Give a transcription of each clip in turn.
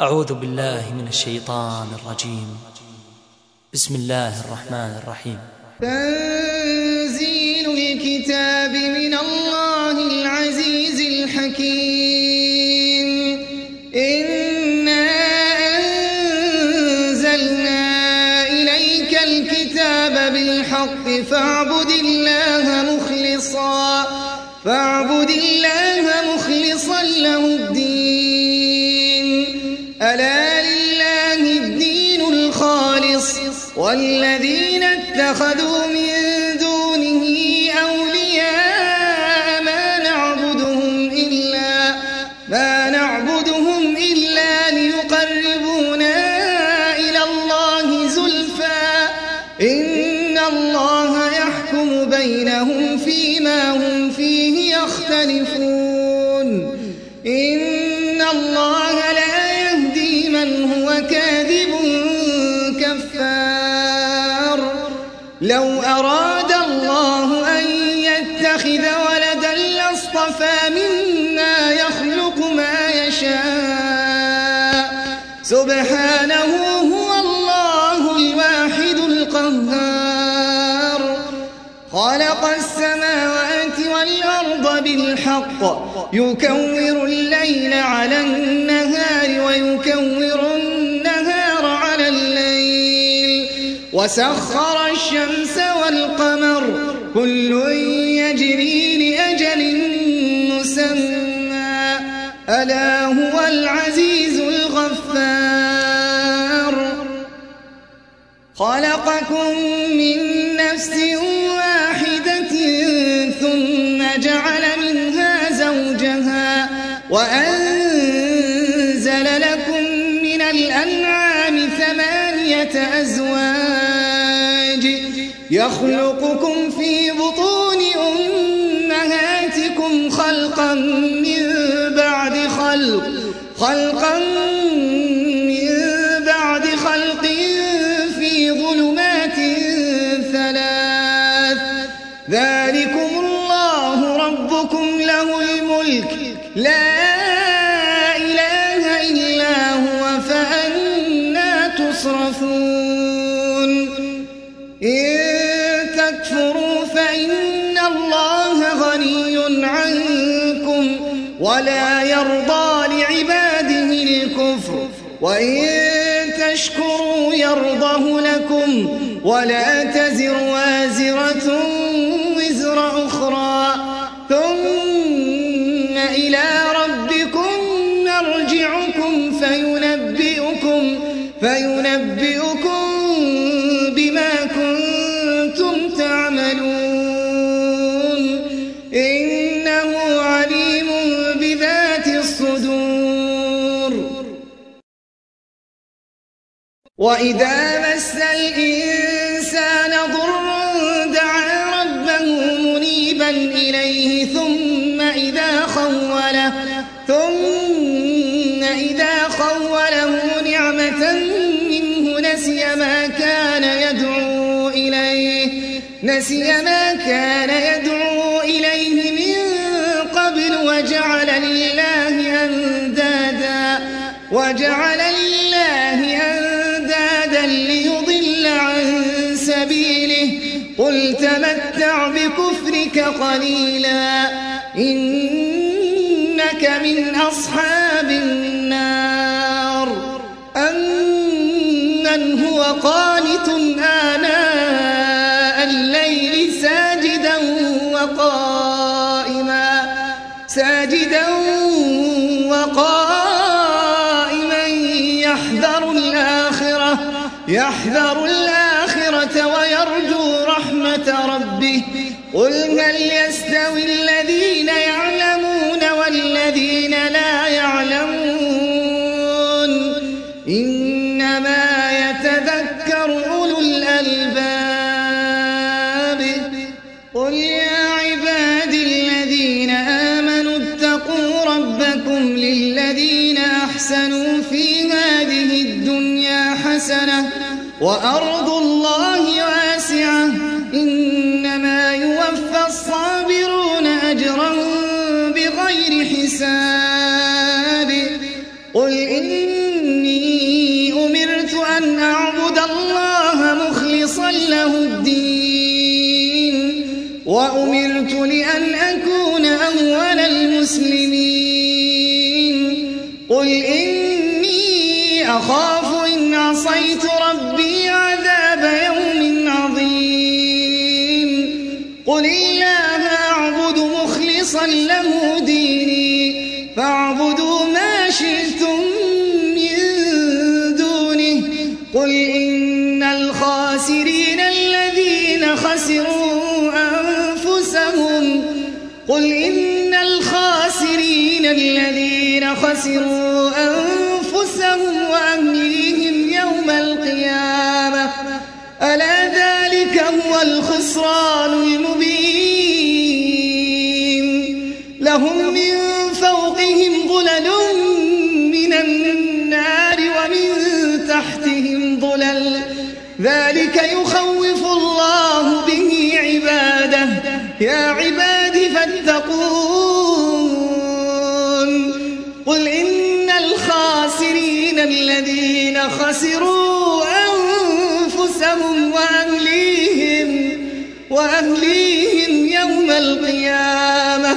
أعوذ بالله من الشيطان الرجيم. بسم الله الرحمن الرحيم. تنزيل الكتاب من الله العزيز الحكيم. اتخذوا من دونه أولياء ما نعبدهم إلا ما نعبدهم إلا ليقربونا إلى الله زلفى. إن الله يحكم بينهم فيما هم فيه يختلفون. إن الله بالحق يكور الليل على النهار ويكور النهار على الليل. وسخر الشمس والقمر. كل يجري لأجل مسمى. ألا هو العزيز الغفار. خلقكم من نفس واحدة وأنزل لكم من الأنعام ثمانية أزواج يخلقكم في بطون أمهاتكم خلقا من بعد خلق خلقا من تصرفون إن تكفروا فإن الله غني عنكم ولا يرضى لعباده الكفر. وإن تشكروا يرضه لكم ولا تزر وإذا مس الإنسان ضر دعا ربه منيبا إليه ثم إذا خوله ثم إذا خوله نعمة منه نسي ما كان يدعو إليه نسي ما كان يدعو قليلا. إنك من أصحاب النار. أمن هو قانت آناء الليل ساجدا وقائما. ساجدا وقائما يحذر الآخرة. يحذر الآخرة هل يستوي الذين يعلمون والذين لا يعلمون. إنما يتذكر أولو الألباب. قل يا عبادي الذين آمنوا اتقوا ربكم للذين أحسنوا في هذه الدنيا حسنة وأرض له الدين وأمرت لأن أكون أول المسلمين. قل إني أخاف الخسران المبين. لهم من فوقهم ظلل من النار ومن تحتهم ظلل. ذلك يخوف الله به عباده. يا وأهليهم يوم القيامة.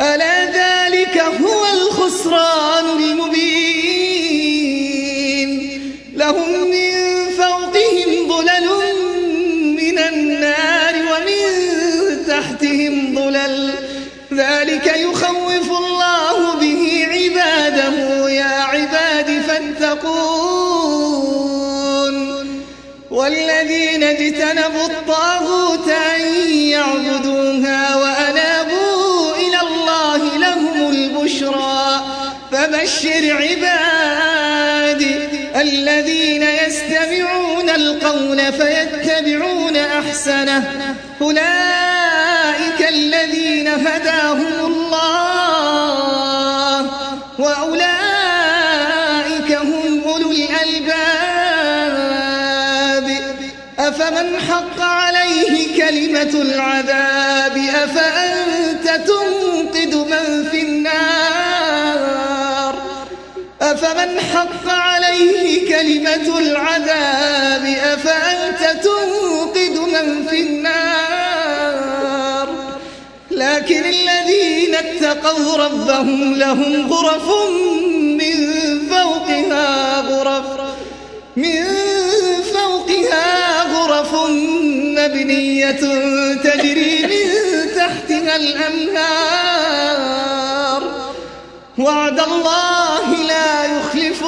ألا ذلك هو الخسران المبين. لهم من فوقهم ظلل من النار ومن تحتهم ظلل. ذلك يخوف الله به عباده. يا عباد فاتقون. والذين اجتنبوا الطاغوت فبشر عبادي الذين يستمعون القول فيتبعون أحسنه. أولئك الذين هداهم الله وأولئك هم أولو الألباب. أفمن حق عليه كلمة العذاب؟ أفأنت أفمن حق عليه كلمة العذاب أفأنت تنقذ من في النار؟ لكن الذين اتقوا ربهم لهم غرف من فوقها غرف من فوقها غرف مبنية تجري من تحتها الأنهار. وعد الله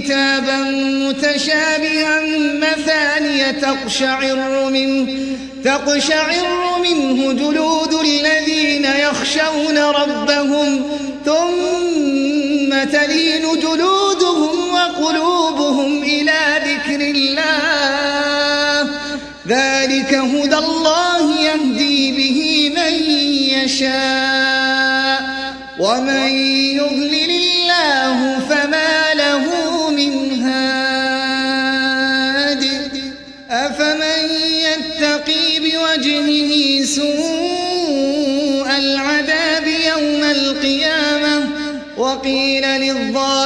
كتابا متشابها مثانية تقشعر منه تقشعر منه جلود الذين يخشون ربهم ثم تلين جلودهم وقلوبهم إلى ذكر الله. ذلك هدى الله يهدي به من يشاء ومن يضلل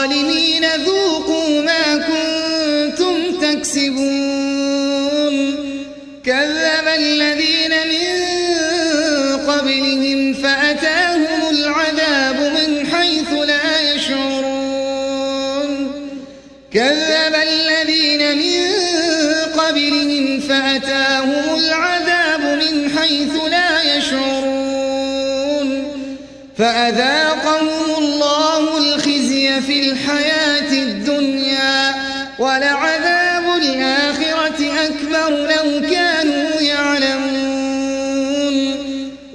للظالمين ذوقوا ما كنتم تكسبون. كذب الذين من قبلهم فأتاهم العذاب من حيث لا يشعرون. كذب الذين من قبلهم فأتاهم العذاب من حيث لا يشعرون. فأذاقهم الله في الحياة الدنيا ولعذاب الآخرة أكبر لو كانوا يعلمون.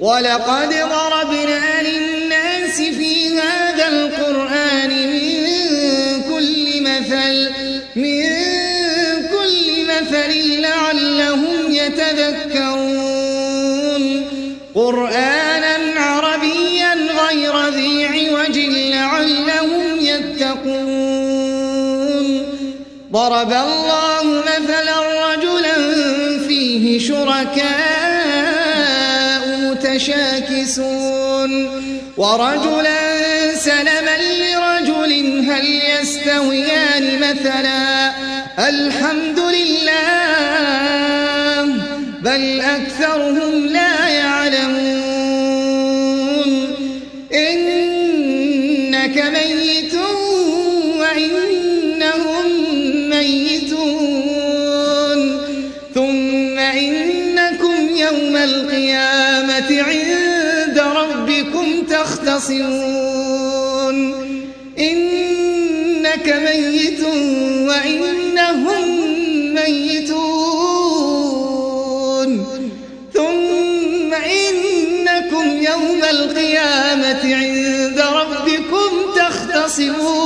ولقد ضربنا ضرب الله مثلا رجلا فيه شركاء متشاكسون ورجلا سلما لرجل هل يستويان مثلا الحمد لله بل أكثرهم تختصرون إنك ميت وإنهم ميتون. ثم إنكم يوم القيامة عند ربكم تختصمون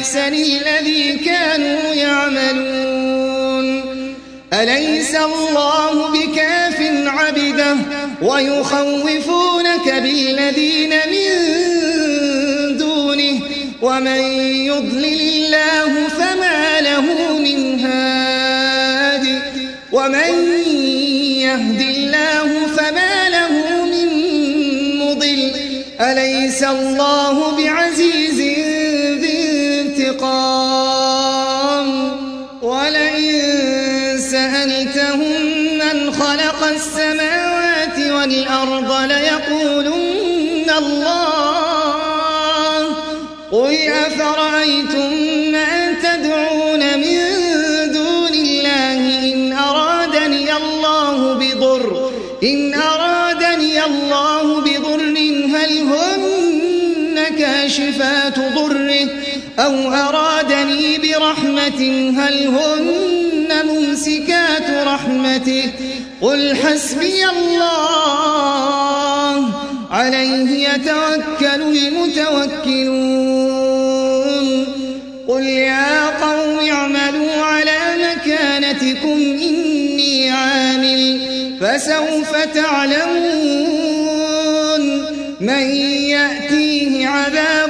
بأحسن الذي كانوا يعملون. أليس الله بكاف عبده ويخوفونك بالذين من دونه؟ ومن يضلل الله فما له من هاد. ومن يهد الله فما له من مضل. أليس الله بعزيز والأرض ليقولن الله. قل أفرأيتم ما تدعون من دون الله إن أرادني الله بضر. إن أرادني الله بضر هل هن كاشفات ضره؟ أو أرادني برحمة هل هن ممسكات رحمته. قل حسبي الله. عليه يتوكل المتوكلون. قل يا قوم اعملوا على مكانتكم إني عامل. فسوف تعلمون. من يأتيه عذاب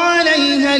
عليها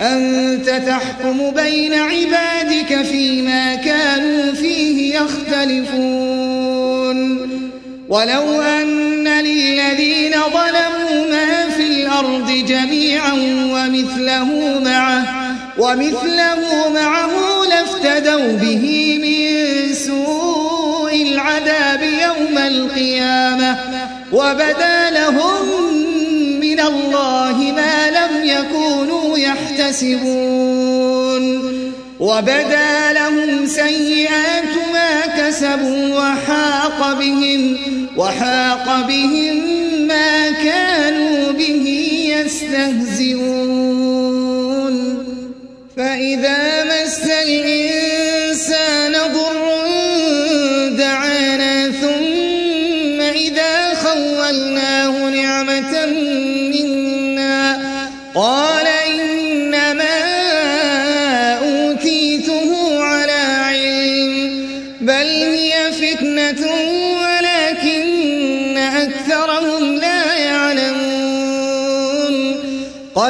أنت تحكم بين عبادك فيما كانوا فيه يختلفون. ولو أن للذين ظلموا ما في الأرض جميعا ومثله معه ومثله معه لافتدوا به من سوء العذاب يوم القيامة وبدا لهم من الله ما لم يكونوا يحتسبون. وبدا لهم سيئات ما كسبوا وحاق بهم وحاق بهم ما كانوا به يستهزئون. فإذا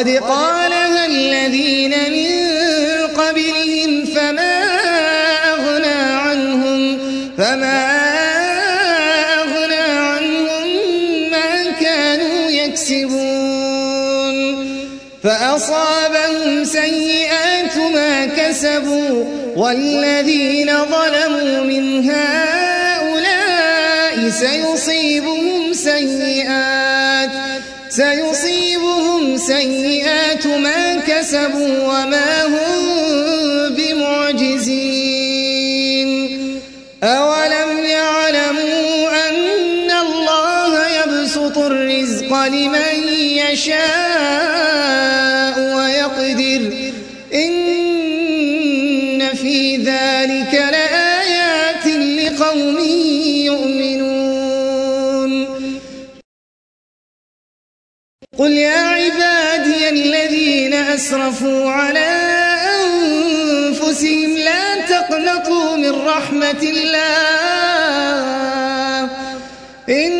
قد قالها الذين من قبلهم فما أغنى عنهم فما أغنى عنهم ما كانوا يكسبون فأصابهم سيئات ما كسبوا والذين ظلموا من هؤلاء سيصيبهم سيئات سيصيبهم سيئات ما كسبوا وما هم بمعجزين. أولم يعلموا أن الله يبسط الرزق لمن يشاء؟ قل يا عبادي الذين أسرفوا على أنفسهم لا تقنطوا من رحمة الله إن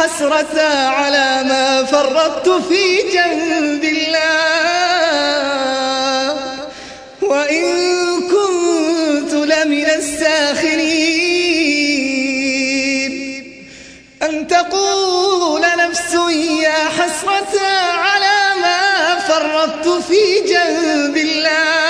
حسرة على ما فرطت في جنب الله. وإن كنت لمن الساخرين. أن تقول نفس يا حسرة على ما فرطت في جنب الله.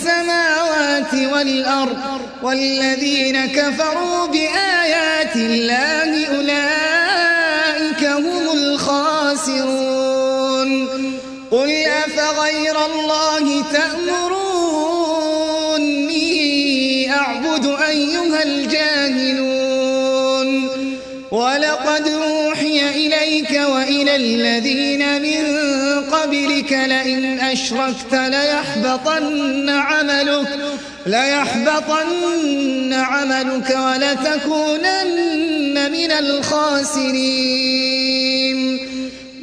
السماوات والأرض والذين كفروا بآيات الله أولئك هم الخاسرون. قل أفغير الله تأمروني أعبد أيها الجاهلون. ولقد أوحي إليك وإلى الذين لئن أشركت ليحبطن عملك ليحبطن عملك ولتكونن من الخاسرين.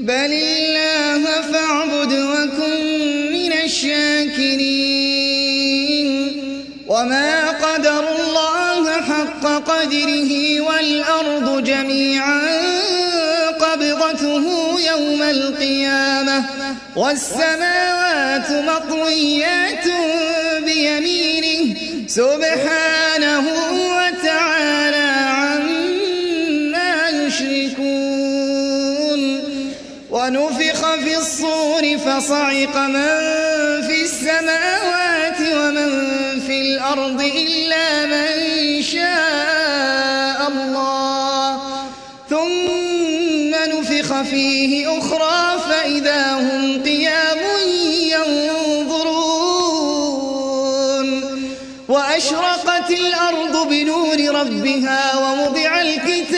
بل الله فاعبد وكن من الشاكرين. وما قدر الله حق قدره والأرض جميعا قبضته يوم القيامة. والسماوات مطويات بيمينه سبحانه وتعالى عما يشركون. ونفخ في الصور فصعق من في السماوات ومن في الأرض إلا من نفخ فيه أخرى فإذا هم قيام ينظرون. وأشرقت الأرض بنور ربها ووضع الكتاب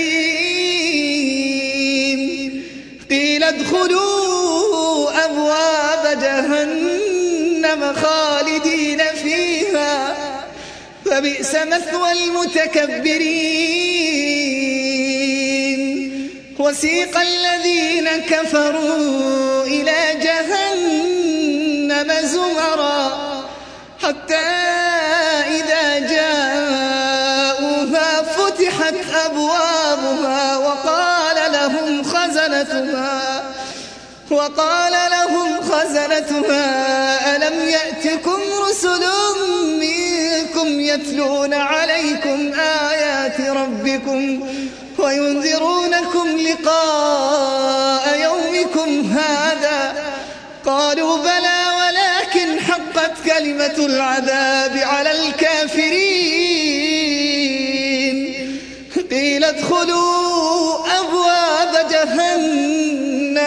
ادخلوا أبواب جهنم خالدين فيها. فبئس مثوى المتكبرين. وسيق الذين كفروا إلى جهنم زمرا حتى وقال لهم خزنتها ألم يأتكم رسل يتلون عليكم آيات ربكم وينذرونكم لقاء يومكم هذا؟ قالوا بلى ولكن حقت كلمة العذاب على الكافرين. قيل ادخلوا